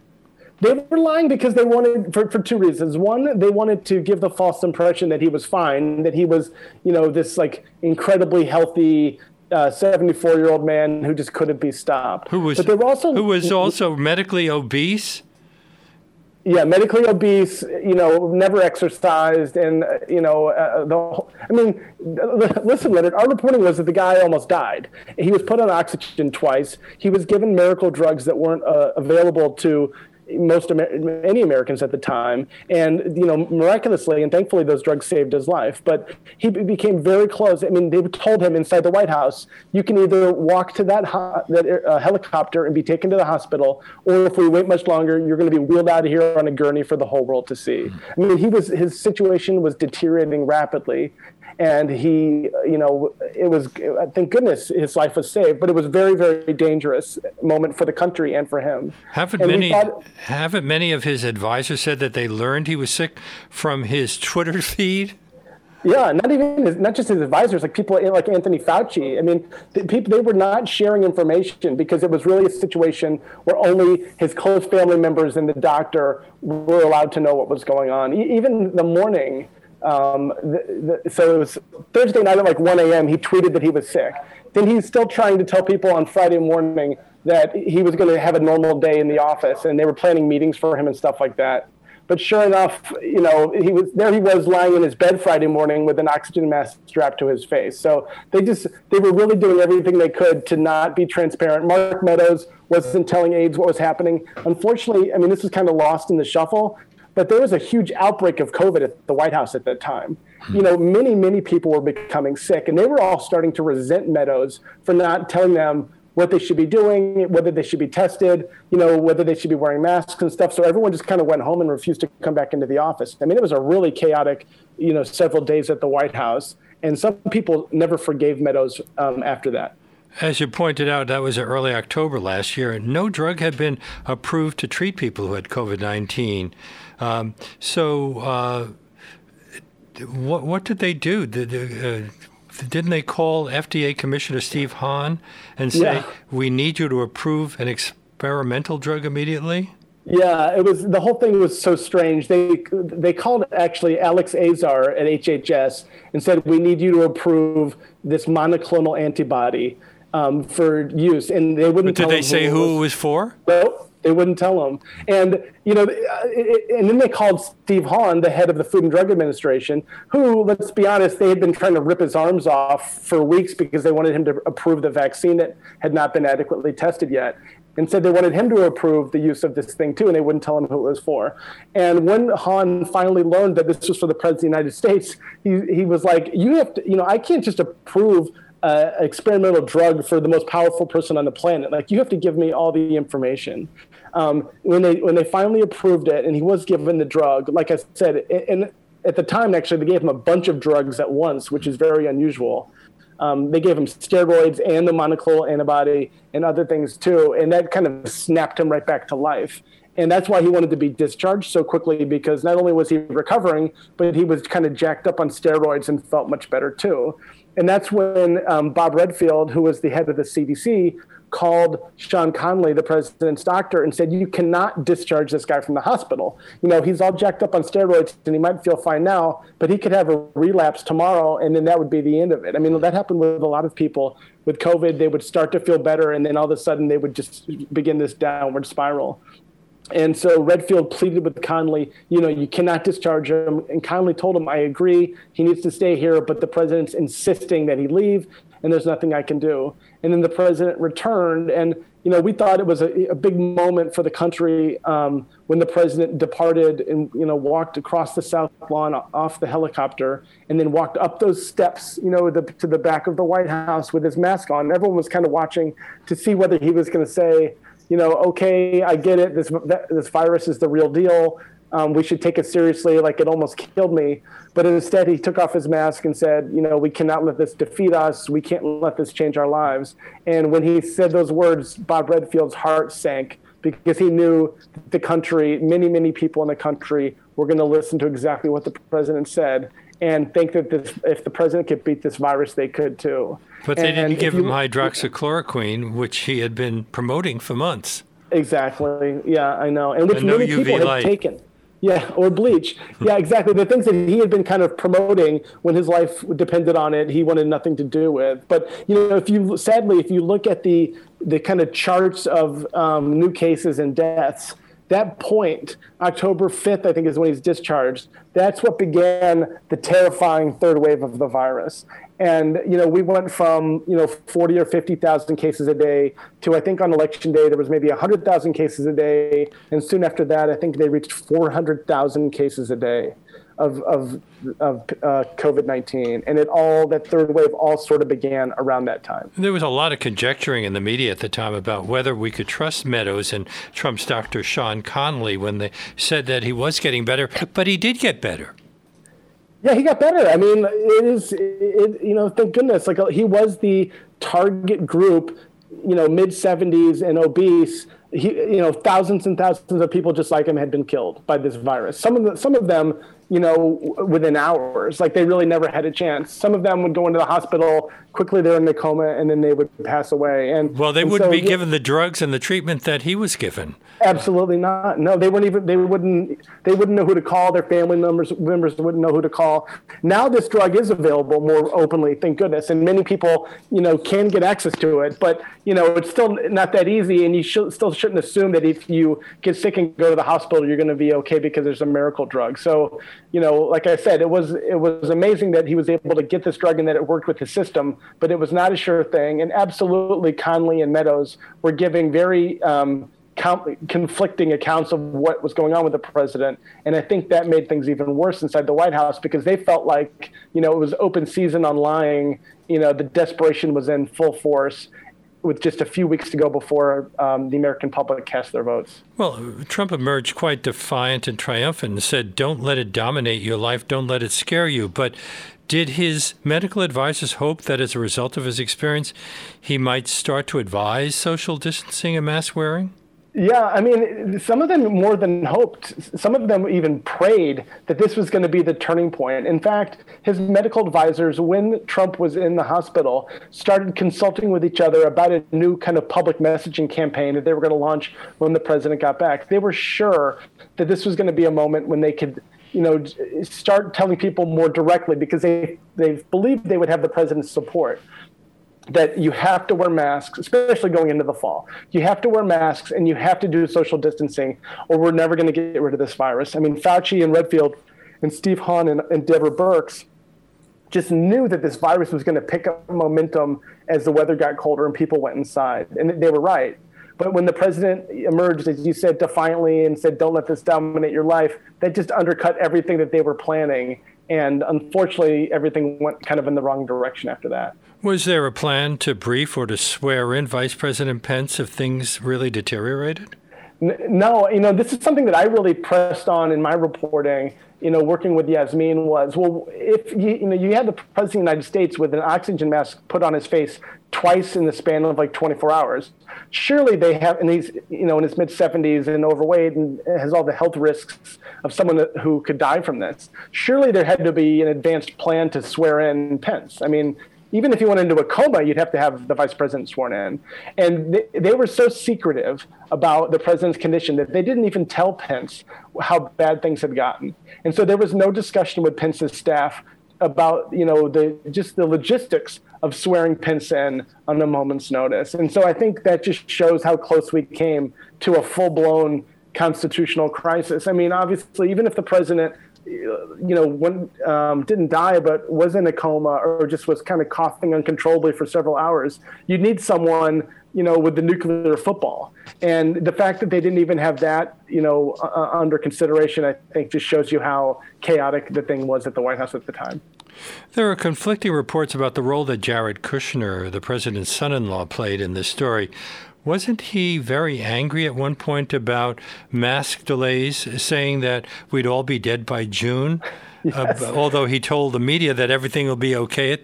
Speaker 2: They were lying because they wanted for, for two reasons. One, they wanted to give the false impression that he was fine, that he was, you know, this like incredibly healthy uh, seventy-four year old man who just couldn't be stopped.
Speaker 1: Who was
Speaker 2: But they were also
Speaker 1: who was also medically obese?
Speaker 2: Yeah, medically obese, you know, never exercised, and uh, you know, uh, the. whole- I mean, listen, Leonard. Our reporting was that the guy almost died. He was put on oxygen twice. He was given miracle drugs that weren't uh, available to most Amer- any Americans at the time, and you know, miraculously and thankfully, those drugs saved his life. But he be- became very close. I mean, they told him inside the White House, you can either walk to that ho- that uh, helicopter and be taken to the hospital, or if we wait much longer, you're going to be wheeled out of here on a gurney for the whole world to see. I mean, he was his situation was deteriorating rapidly. And he, you know, it was, thank goodness his life was saved, but it was very, very dangerous moment for the country and for him.
Speaker 1: Haven't
Speaker 2: And
Speaker 1: many
Speaker 2: thought-
Speaker 1: haven't many of his advisors said that they learned he was sick from his Twitter feed?
Speaker 2: Yeah, not even his, not just his advisors, like people like Anthony Fauci. I mean, the people they were not sharing information because it was really a situation where only his close family members and the doctor were allowed to know what was going on. E- even the morning, um, the, the, so it was Thursday night at like 1 a.m. He tweeted that he was sick. Then he's still trying to tell people on Friday morning that he was going to have a normal day in the office, and they were planning meetings for him and stuff like that. But sure enough, you know, he was there. He was lying in his bed Friday morning with an oxygen mask strapped to his face. So they just they were really doing everything they could to not be transparent. Mark Meadows wasn't telling aides what was happening. Unfortunately, I mean, this was kind of lost in the shuffle. But there was a huge outbreak of COVID at the White House at that time. You know, many many people were becoming sick, and they were all starting to resent Meadows for not telling them what they should be doing, whether they should be tested, you know, whether they should be wearing masks and stuff. So everyone just kind of went home and refused to come back into the office. I mean, it was a really chaotic, you know, several days at the White House, and some people never forgave Meadows um, after that.
Speaker 1: As you pointed out, that was early October last year, and no drug had been approved to treat people who had COVID 19. Um, so, uh, what, what did they do? Did, uh, didn't they call FDA Commissioner Steve Hahn and say,
Speaker 2: Yeah.
Speaker 1: we need you to approve an experimental drug immediately?
Speaker 2: Yeah, it was the whole thing was so strange. They they called actually Alex Azar at HHS and said we need you to approve this monoclonal antibody um, for use, and they wouldn't.
Speaker 1: But Did
Speaker 2: tell
Speaker 1: they say
Speaker 2: it
Speaker 1: who
Speaker 2: was.
Speaker 1: it was for?
Speaker 2: No, they wouldn't tell them. And you know, uh, it, it- and then they called Steve Hahn, the head of the Food and Drug Administration, who, let's be honest, they had been trying to rip his arms off for weeks because they wanted him to approve the vaccine that had not been adequately tested yet. And said they wanted him to approve the use of this thing too, and they wouldn't tell him who it was for. And when Hahn finally learned that this was for the President of the United States, he, he was like, You have to, you know, I can't just approve uh, experimental drug for the most powerful person on the planet. Like you have to give me all the information. Um, when they when they finally approved it, and he was given the drug, like I said, and at the time actually they gave him a bunch of drugs at once, which is very unusual. Um, they gave him steroids and the monoclonal antibody and other things too, and that kind of snapped him right back to life. And that's why he wanted to be discharged so quickly because not only was he recovering, but he was kind of jacked up on steroids and felt much better too. And that's when um, Bob Redfield, who was the head of the CDC, called Sean Conley, the president's doctor, and said, You cannot discharge this guy from the hospital. You know, he's all jacked up on steroids and he might feel fine now, but he could have a relapse tomorrow and then that would be the end of it. I mean, that happened with a lot of people. With COVID, they would start to feel better and then all of a sudden they would just begin this downward spiral. And so Redfield pleaded with Conley, you know, you cannot discharge him. And Conley told him, I agree, he needs to stay here, but the president's insisting that he leave, and there's nothing I can do. And then the president returned, and you know, we thought it was a, a big moment for the country um, when the president departed and you know walked across the South Lawn off the helicopter, and then walked up those steps, you know, the, to the back of the White House with his mask on. Everyone was kind of watching to see whether he was going to say, you know, okay, I get it. This this virus is the real deal. Um, we should take it seriously. Like it almost killed me. But instead, he took off his mask and said, you know, we cannot let this defeat us. We can't let this change our lives. And when he said those words, Bob Redfield's heart sank because he knew the country, many, many people in the country were going to listen to exactly what the president said. and think that this, if the president could beat this virus, they could too.
Speaker 1: But they and didn't give him hydroxychloroquine, which he had been promoting for months.
Speaker 2: Exactly. Yeah, I know, and which and many people have taken. Yeah, or bleach. Yeah, exactly. The things that he had been kind of promoting when his life depended on it, he wanted nothing to do with. But you know, if you sadly, if you look at the the kind of charts of um, new cases and deaths, that point, October 5th, I think is when he's discharged, that's what began the terrifying third wave of the virus. And, you know, we went from, you know, 40 or 50,000 cases a day to, I think on election day, there was maybe 100,000 cases a day. And soon after that, I think they reached 400,000 cases a day of, of, of uh, COVID 19. And it all, that third wave all sort of began around that time.
Speaker 1: There was a lot of conjecturing in the media at the time about whether we could trust Meadows and Trump's Dr. Sean Conley when they said that he was getting better, but he did get better.
Speaker 2: Yeah, he got better. I mean, it is, it, you know, thank goodness. Like he was the target group, you know, mid 70s and obese he, you know, thousands and thousands of people just like him had been killed by this virus. Some of the, some of them you know, within hours. Like they really never had a chance. Some of them would go into the hospital quickly; they're in a coma, and then they would pass away. And
Speaker 1: well, they
Speaker 2: and
Speaker 1: wouldn't so, be yeah, given the drugs and the treatment that he was given.
Speaker 2: Absolutely not. No, they wouldn't even. They wouldn't. They wouldn't know who to call. Their family members members wouldn't know who to call. Now this drug is available more openly, thank goodness, and many people, you know, can get access to it. But you know, it's still not that easy, and you should, still shouldn't assume that if you get sick and go to the hospital, you're going to be okay because there's a miracle drug. So you know, like I said, it was it was amazing that he was able to get this drug and that it worked with the system, but it was not a sure thing. And absolutely, Conley and Meadows were giving very um, conflicting accounts of what was going on with the president, and I think that made things even worse inside the White House because they felt like you know it was open season on lying. You know, the desperation was in full force, with just a few weeks to go before um, the American public cast their votes.
Speaker 1: Well, Trump emerged quite defiant and triumphant and said, Don't let it dominate your life, don't let it scare you. But did his medical advisors hope that as a result of his experience, he might start to advise social distancing and mask wearing?
Speaker 2: Yeah, I mean, some of them more than hoped. Some of them even prayed that this was going to be the turning point. In fact, his medical advisors, when Trump was in the hospital, started consulting with each other about a new kind of public messaging campaign that they were going to launch when the president got back. They were sure that this was going to be a moment when they could you know, start telling people more directly because they, they believed they would have the president's support that you have to wear masks, especially going into the fall. You have to wear masks and you have to do social distancing, or we're never going to get rid of this virus. I mean, Fauci and Redfield and Steve Hahn and, and Deborah Birx just knew that this virus was going to pick up momentum as the weather got colder and people went inside. And they were right. But when the president emerged, as you said, defiantly and said, don't let this dominate your life, that just undercut everything that they were planning. And unfortunately, everything went kind of in the wrong direction after that.
Speaker 1: Was there a plan to brief or to swear in Vice President Pence if things really deteriorated?
Speaker 2: No, you know, this is something that I really pressed on in my reporting, you know, working with Yasmin was, well, if you, you know, you had the President of the United States with an oxygen mask put on his face twice in the span of like 24 hours, surely they have, and he's, you know, in his mid 70s and overweight and has all the health risks of someone who could die from this. Surely there had to be an advanced plan to swear in Pence. I mean, even if you went into a coma, you'd have to have the vice president sworn in. And they, they were so secretive about the president's condition that they didn't even tell Pence how bad things had gotten. And so there was no discussion with Pence's staff about you know the just the logistics of swearing Pence in on a moment's notice. And so I think that just shows how close we came to a full blown constitutional crisis. I mean, obviously, even if the president you know, when, um, didn't die, but was in a coma or just was kind of coughing uncontrollably for several hours, you'd need someone, you know, with the nuclear football. And the fact that they didn't even have that, you know, uh, under consideration, I think just shows you how chaotic the thing was at the White House at the time.
Speaker 1: There are conflicting reports about the role that Jared Kushner, the president's son in law, played in this story. Wasn't he very angry at one point about mask delays, saying that we'd all be dead by June? Yes. Uh, although he told the media that everything will be okay.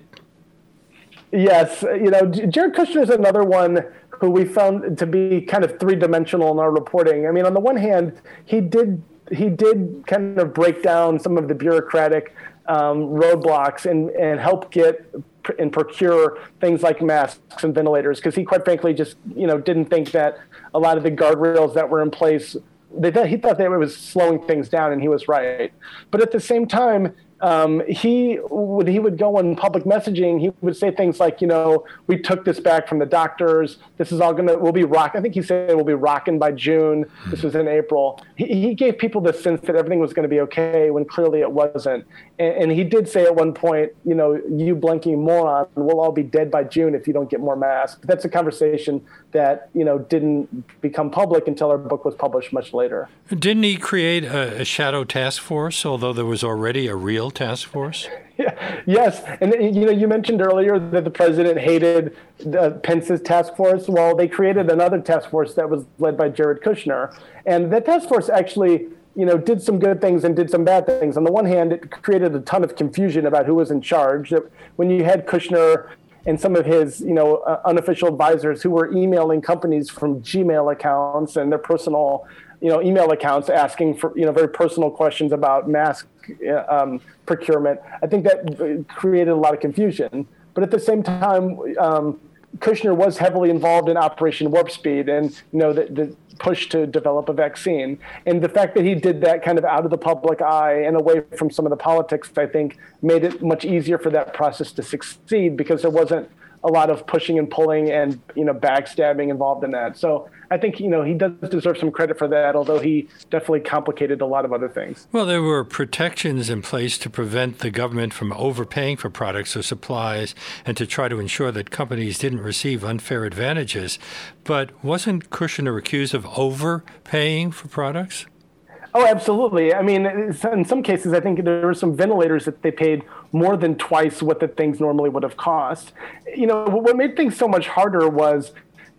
Speaker 2: Yes, you know, Jared Kushner is another one who we found to be kind of three dimensional in our reporting. I mean, on the one hand, he did he did kind of break down some of the bureaucratic um, roadblocks and, and help get and procure things like masks and ventilators because he quite frankly just you know didn't think that a lot of the guardrails that were in place they th- he thought that it was slowing things down and he was right. But at the same time um, he when he would go on public messaging, he would say things like, you know, we took this back from the doctors. This is all gonna we'll be rock. I think he said we'll be rocking by June. This was in April. He, he gave people the sense that everything was going to be okay when clearly it wasn't. And, and, he did say at one point, you know, you blinking moron, we'll all be dead by June if you don't get more masks. But that's a conversation that you know didn't become public until our book was published much later.
Speaker 1: Didn't he create a, a shadow task force, although there was already a real task force?
Speaker 2: Yeah, yes, and you know you mentioned earlier that the president hated the Pence's task force. Well, they created another task force that was led by Jared Kushner, and that task force actually you know, did some good things and did some bad things. On the one hand, it created a ton of confusion about who was in charge. When you had Kushner and some of his, you know, uh, unofficial advisors who were emailing companies from Gmail accounts and their personal, you know, email accounts asking for, you know, very personal questions about mask uh, um, procurement. I think that created a lot of confusion. But at the same time, um, Kushner was heavily involved in Operation Warp Speed, and you know the, the push to develop a vaccine. And the fact that he did that kind of out of the public eye and away from some of the politics, I think, made it much easier for that process to succeed because there wasn't a lot of pushing and pulling and you know backstabbing involved in that. So I think you know he does deserve some credit for that, although he definitely complicated a lot of other things.
Speaker 1: Well, there were protections in place to prevent the government from overpaying for products or supplies, and to try to ensure that companies didn't receive unfair advantages. But wasn't Kushner accused of overpaying for products?
Speaker 2: Oh, absolutely. I mean, in some cases, I think there were some ventilators that they paid more than twice what the things normally would have cost. You know, what made things so much harder was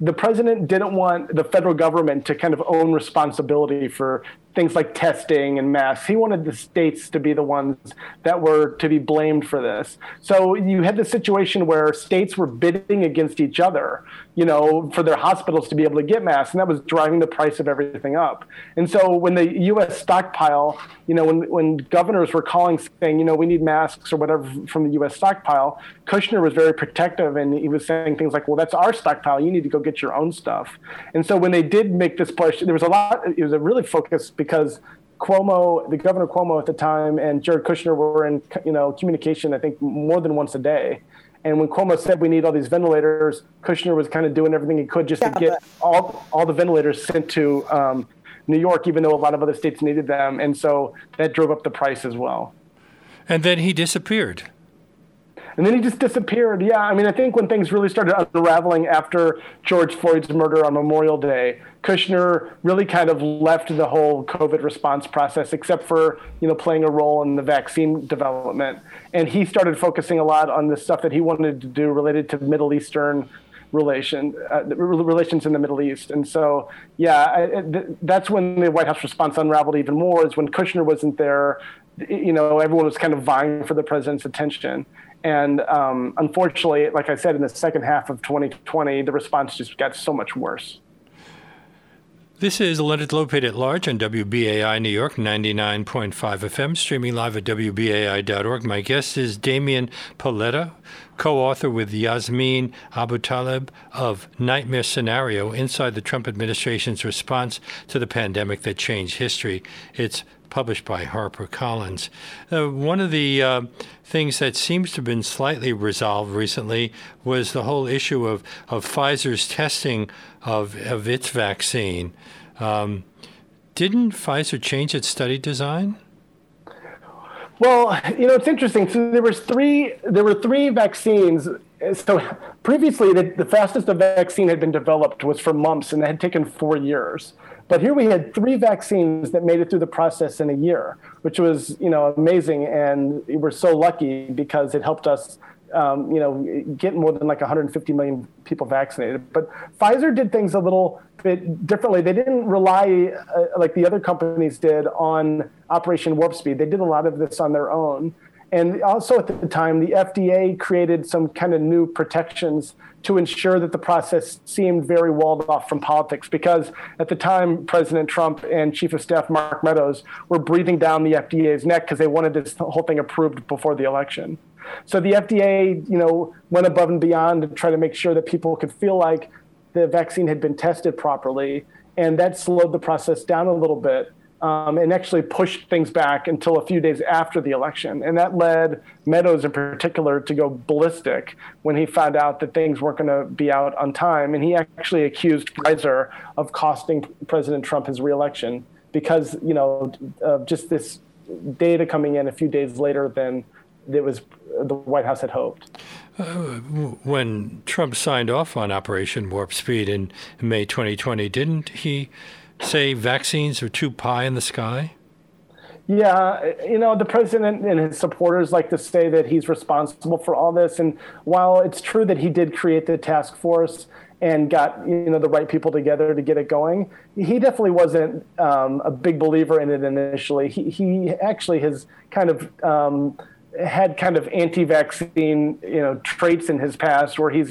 Speaker 2: the president didn't want the federal government to kind of own responsibility for things like testing and masks. He wanted the states to be the ones that were to be blamed for this. So you had the situation where states were bidding against each other, you know, for their hospitals to be able to get masks, and that was driving the price of everything up. And so when the U.S. stockpile, you know, when when governors were calling saying, you know, we need masks or whatever from the U.S. stockpile, Kushner was very protective, and he was saying things like, well, that's our stockpile. You need to go get your own stuff. And so when they did make this push, there was a lot. It was a really focused because Cuomo, the governor Cuomo at the time, and Jared Kushner were in you know communication. I think more than once a day. And when Cuomo said we need all these ventilators, Kushner was kind of doing everything he could just yeah, to get but- all all the ventilators sent to um, New York, even though a lot of other states needed them. And so that drove up the price as well.
Speaker 1: And then he disappeared
Speaker 2: and then he just disappeared. Yeah, I mean, I think when things really started unraveling after George Floyd's murder on Memorial Day, Kushner really kind of left the whole COVID response process, except for you know playing a role in the vaccine development, and he started focusing a lot on the stuff that he wanted to do related to Middle Eastern relation uh, relations in the Middle East. And so, yeah, I, th- that's when the White House response unraveled even more. Is when Kushner wasn't there. You know, everyone was kind of vying for the president's attention. And um, unfortunately, like I said, in the second half of 2020, the response just got so much worse.
Speaker 1: This is Leonard Lopate at Large on WBAI New York 99.5 FM, streaming live at WBAI.org. My guest is Damian Paletta, co author with Yasmin Abutaleb of Nightmare Scenario Inside the Trump Administration's Response to the Pandemic That Changed History. It's published by HarperCollins. Uh, one of the uh, things that seems to have been slightly resolved recently was the whole issue of, of Pfizer's testing of, of its vaccine. Um, didn't Pfizer change its study design?
Speaker 2: Well, you know, it's interesting. So there was three. There were three vaccines. So previously, the, the fastest a vaccine had been developed was for mumps, and that had taken four years. But here we had three vaccines that made it through the process in a year, which was you know amazing, and we were so lucky because it helped us. Um, you know, get more than like 150 million people vaccinated. But Pfizer did things a little bit differently. They didn't rely, uh, like the other companies did, on Operation Warp Speed. They did a lot of this on their own. And also at the time, the FDA created some kind of new protections to ensure that the process seemed very walled off from politics because at the time president trump and chief of staff mark meadows were breathing down the fda's neck because they wanted this whole thing approved before the election. So the fda you know went above and beyond to try to make sure that people could feel like the vaccine had been tested properly and that slowed the process down a little bit um, and actually pushed things back until a few days after the election. And that led Meadows in particular to go ballistic when he found out that things weren't going to be out on time. And he actually accused Pfizer of costing President Trump his reelection because, you know, of just this data coming in a few days later than it was the White House had hoped.
Speaker 1: Uh, when Trump signed off on Operation Warp Speed in May 2020, didn't he say vaccines are too pie in the sky?
Speaker 2: Yeah, you know, the president and his supporters like to say that he's responsible for all this. And while it's true that he did create the task force and got you know the right people together to get it going, he definitely wasn't um, a big believer in it initially. He he actually has kind of um, had kind of anti-vaccine, you know, traits in his past, where he's,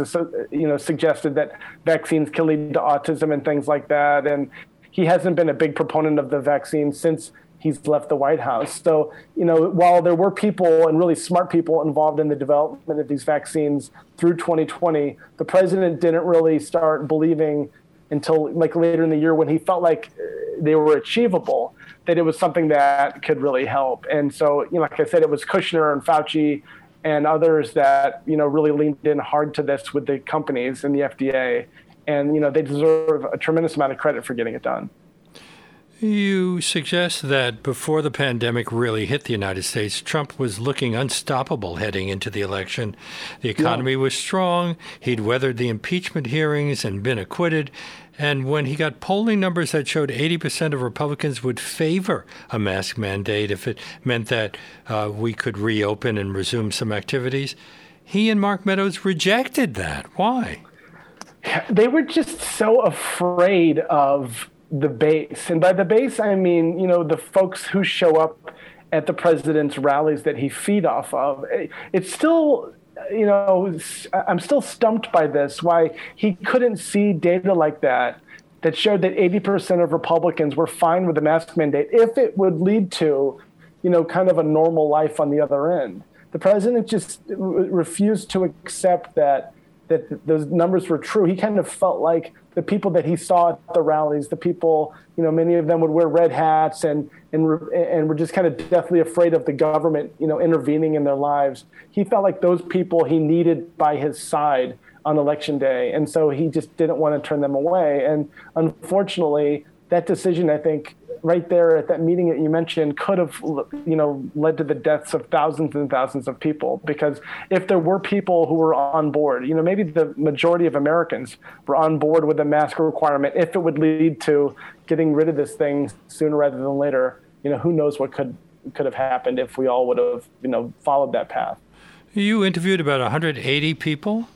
Speaker 2: you know, suggested that vaccines can lead to autism and things like that, and he hasn't been a big proponent of the vaccine since he's left the White House. So, you know, while there were people and really smart people involved in the development of these vaccines through 2020, the president didn't really start believing until like later in the year when he felt like uh, they were achievable that it was something that could really help. And so, you know, like I said, it was Kushner and Fauci and others that, you know, really leaned in hard to this with the companies and the FDA and you know they deserve a tremendous amount of credit for getting it done.
Speaker 1: You suggest that before the pandemic really hit the United States, Trump was looking unstoppable heading into the election. The economy yeah. was strong. He'd weathered the impeachment hearings and been acquitted. And when he got polling numbers that showed 80% of Republicans would favor a mask mandate if it meant that uh, we could reopen and resume some activities, he and Mark Meadows rejected that. Why?
Speaker 2: They were just so afraid of the base. And by the base, I mean, you know, the folks who show up at the president's rallies that he feed off of. It's still, you know, I'm still stumped by this, why he couldn't see data like that that showed that 80% of Republicans were fine with the mask mandate if it would lead to, you know, kind of a normal life on the other end. The president just refused to accept that that those numbers were true. He kind of felt like the people that he saw at the rallies, the people, you know, many of them would wear red hats and and and were just kind of deathly afraid of the government, you know, intervening in their lives. He felt like those people he needed by his side on election day, and so he just didn't want to turn them away. And unfortunately, that decision, I think, right there at that meeting that you mentioned could have you know led to the deaths of thousands and thousands of people. Because if there were people who were on board you know maybe the majority of americans were on board with the mask requirement if it would lead to getting rid of this thing sooner rather than later you know who knows what could could have happened if we all would have you know followed that path.
Speaker 1: You interviewed about 180 people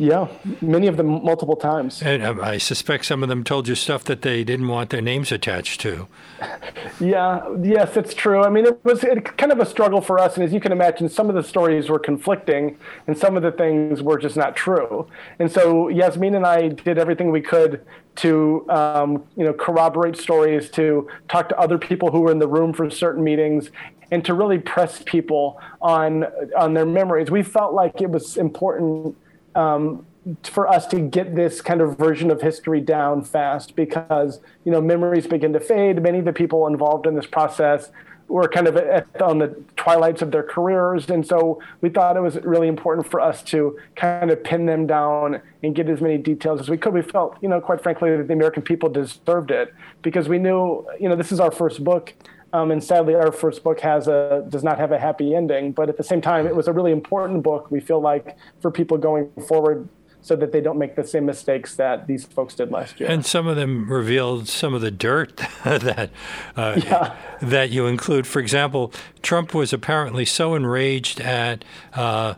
Speaker 2: yeah, many of them multiple times.
Speaker 1: And um, I suspect some of them told you stuff that they didn't want their names attached to.
Speaker 2: yeah, yes, it's true. I mean, it was it, kind of a struggle for us, and as you can imagine, some of the stories were conflicting, and some of the things were just not true. And so Yasmin and I did everything we could to um, you know corroborate stories, to talk to other people who were in the room for certain meetings, and to really press people on on their memories. We felt like it was important um, for us to get this kind of version of history down fast because you know memories begin to fade. Many of the people involved in this process were kind of at, on the twilights of their careers, and so we thought it was really important for us to kind of pin them down and get as many details as we could. We felt, you know, quite frankly, that the American people deserved it because we knew, you know, this is our first book. Um, and sadly, our first book has a does not have a happy ending. But at the same time, it was a really important book. We feel like for people going forward, so that they don't make the same mistakes that these folks did last year.
Speaker 1: And some of them revealed some of the dirt that uh, yeah. that you include. For example, Trump was apparently so enraged at uh,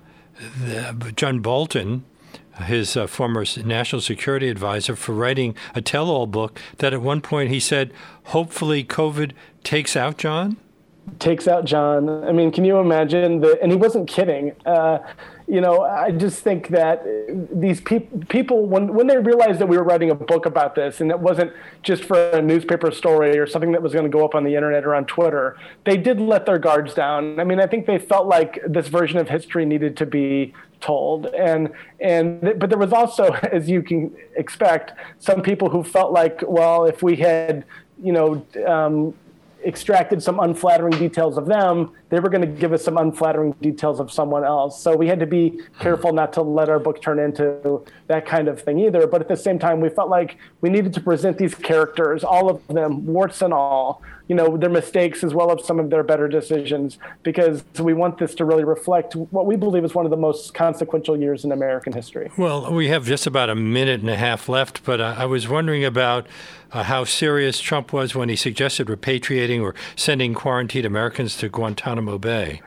Speaker 1: the, John Bolton. His uh, former national security advisor for writing a tell all book that at one point he said, hopefully COVID takes out John?
Speaker 2: takes out John. I mean, can you imagine the? And he wasn't kidding. Uh, you know, I just think that these pe- people, when when they realized that we were writing a book about this, and it wasn't just for a newspaper story or something that was going to go up on the internet or on Twitter, they did let their guards down. I mean, I think they felt like this version of history needed to be told. And and but there was also as you can expect some people who felt like well if we had you know um, extracted some unflattering details of them, they were going to give us some unflattering details of someone else. So we had to be careful not to let our book turn into that kind of thing either. But at the same time, we felt like we needed to present these characters, all of them, warts and all, you know, their mistakes as well as some of their better decisions, because we want this to really reflect what we believe is one of the most consequential years in American history.
Speaker 1: Well, we have just about a minute and a half left, but I was wondering about uh, how serious Trump was when he suggested repatriating or sending quarantined Americans to Guantanamo Bay.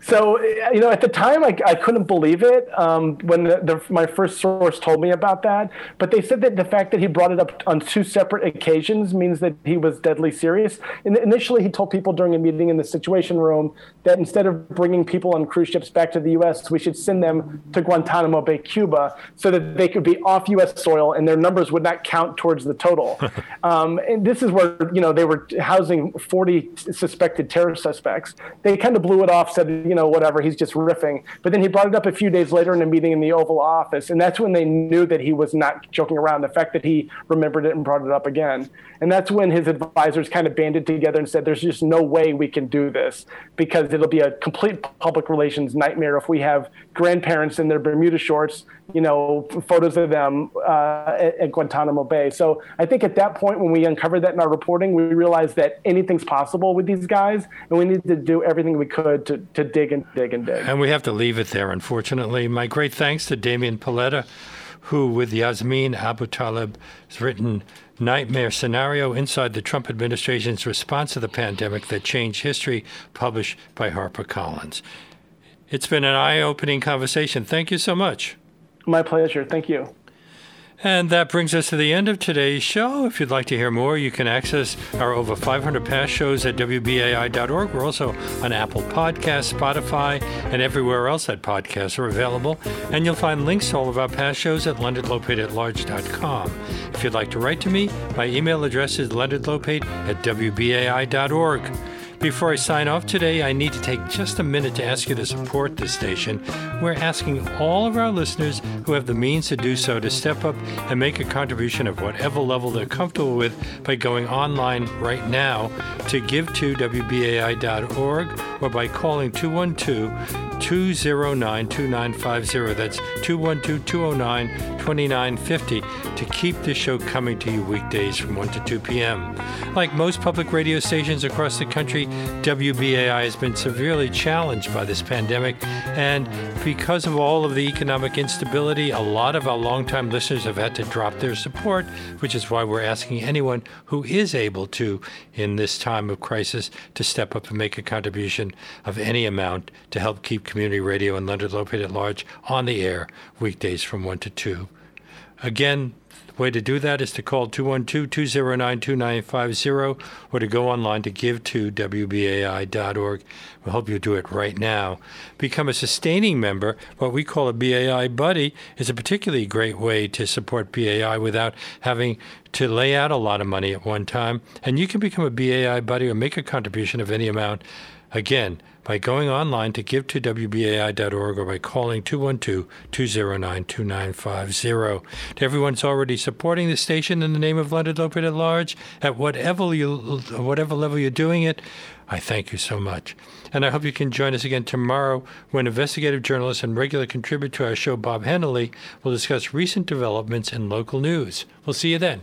Speaker 2: So, you know, at the time, I, I couldn't believe it um, when the, the, my first source told me about that. But they said that the fact that he brought it up on two separate occasions means that he was deadly serious. And initially, he told people during a meeting in the Situation Room that instead of bringing people on cruise ships back to the U.S., we should send them to Guantanamo Bay, Cuba, so that they could be off U.S. soil and their numbers would not count towards the total. um, and this is where, you know, they were housing 40 suspected terror suspects. They kind of blew it off, said, you know, whatever, he's just riffing. But then he brought it up a few days later in a meeting in the Oval Office. And that's when they knew that he was not joking around. The fact that he remembered it and brought it up again. And that's when his advisors kind of banded together and said, there's just no way we can do this because it'll be a complete public relations nightmare if we have grandparents in their Bermuda shorts, you know, photos of them uh, at, at, Guantanamo Bay. So I think at that point, when we uncovered that in our reporting, we realized that anything's possible with these guys, and we needed to do everything we could to, to dig and dig and dig.
Speaker 1: And we have to leave it there, unfortunately. My great thanks to Damian Paletta, who, with Yasmin Abutaleb, has written Nightmare Scenario Inside the Trump Administration's Response to the Pandemic That Changed History, published by HarperCollins. It's been an eye opening conversation. Thank you so much.
Speaker 2: My pleasure. Thank you.
Speaker 1: And that brings us to the end of today's show. If you'd like to hear more, you can access our over 500 past shows at WBAI.org. We're also on Apple Podcasts, Spotify, and everywhere else that podcasts are available. And you'll find links to all of our past shows at leonardlopate@large.com. If you'd like to write to me, my email address is leonardlopate at WBAI.org. Before I sign off today, I need to take just a minute to ask you to support this station. We're asking all of our listeners who have the means to do so to step up and make a contribution of whatever level they're comfortable with by going online right now to give2wbai.org or by calling 212 209 2950. That's 212 209 2950 to keep this show coming to you weekdays from 1 to 2 p.m. Like most public radio stations across the country, WBAI has been severely challenged by this pandemic, and because of all of the economic instability, a lot of our longtime listeners have had to drop their support, which is why we're asking anyone who is able to, in this time of crisis, to step up and make a contribution of any amount to help keep community radio in Leonard, Lopate at large on the air weekdays from 1 to 2. Again, the way to do that is to call 212 209 2950 or to go online to give to WBAI.org. We'll help you do it right now. Become a sustaining member. What we call a BAI buddy is a particularly great way to support BAI without having to lay out a lot of money at one time. And you can become a BAI buddy or make a contribution of any amount. Again, by going online to give2wbai.org or by calling 212-209-2950. To everyone who's already supporting the station in the name of Leonard Lopate at large, at whatever you whatever level you're doing it, I thank you so much. And I hope you can join us again tomorrow when investigative journalist and regular contributor to our show, Bob Hennelly, will discuss recent developments in local news. We'll see you then.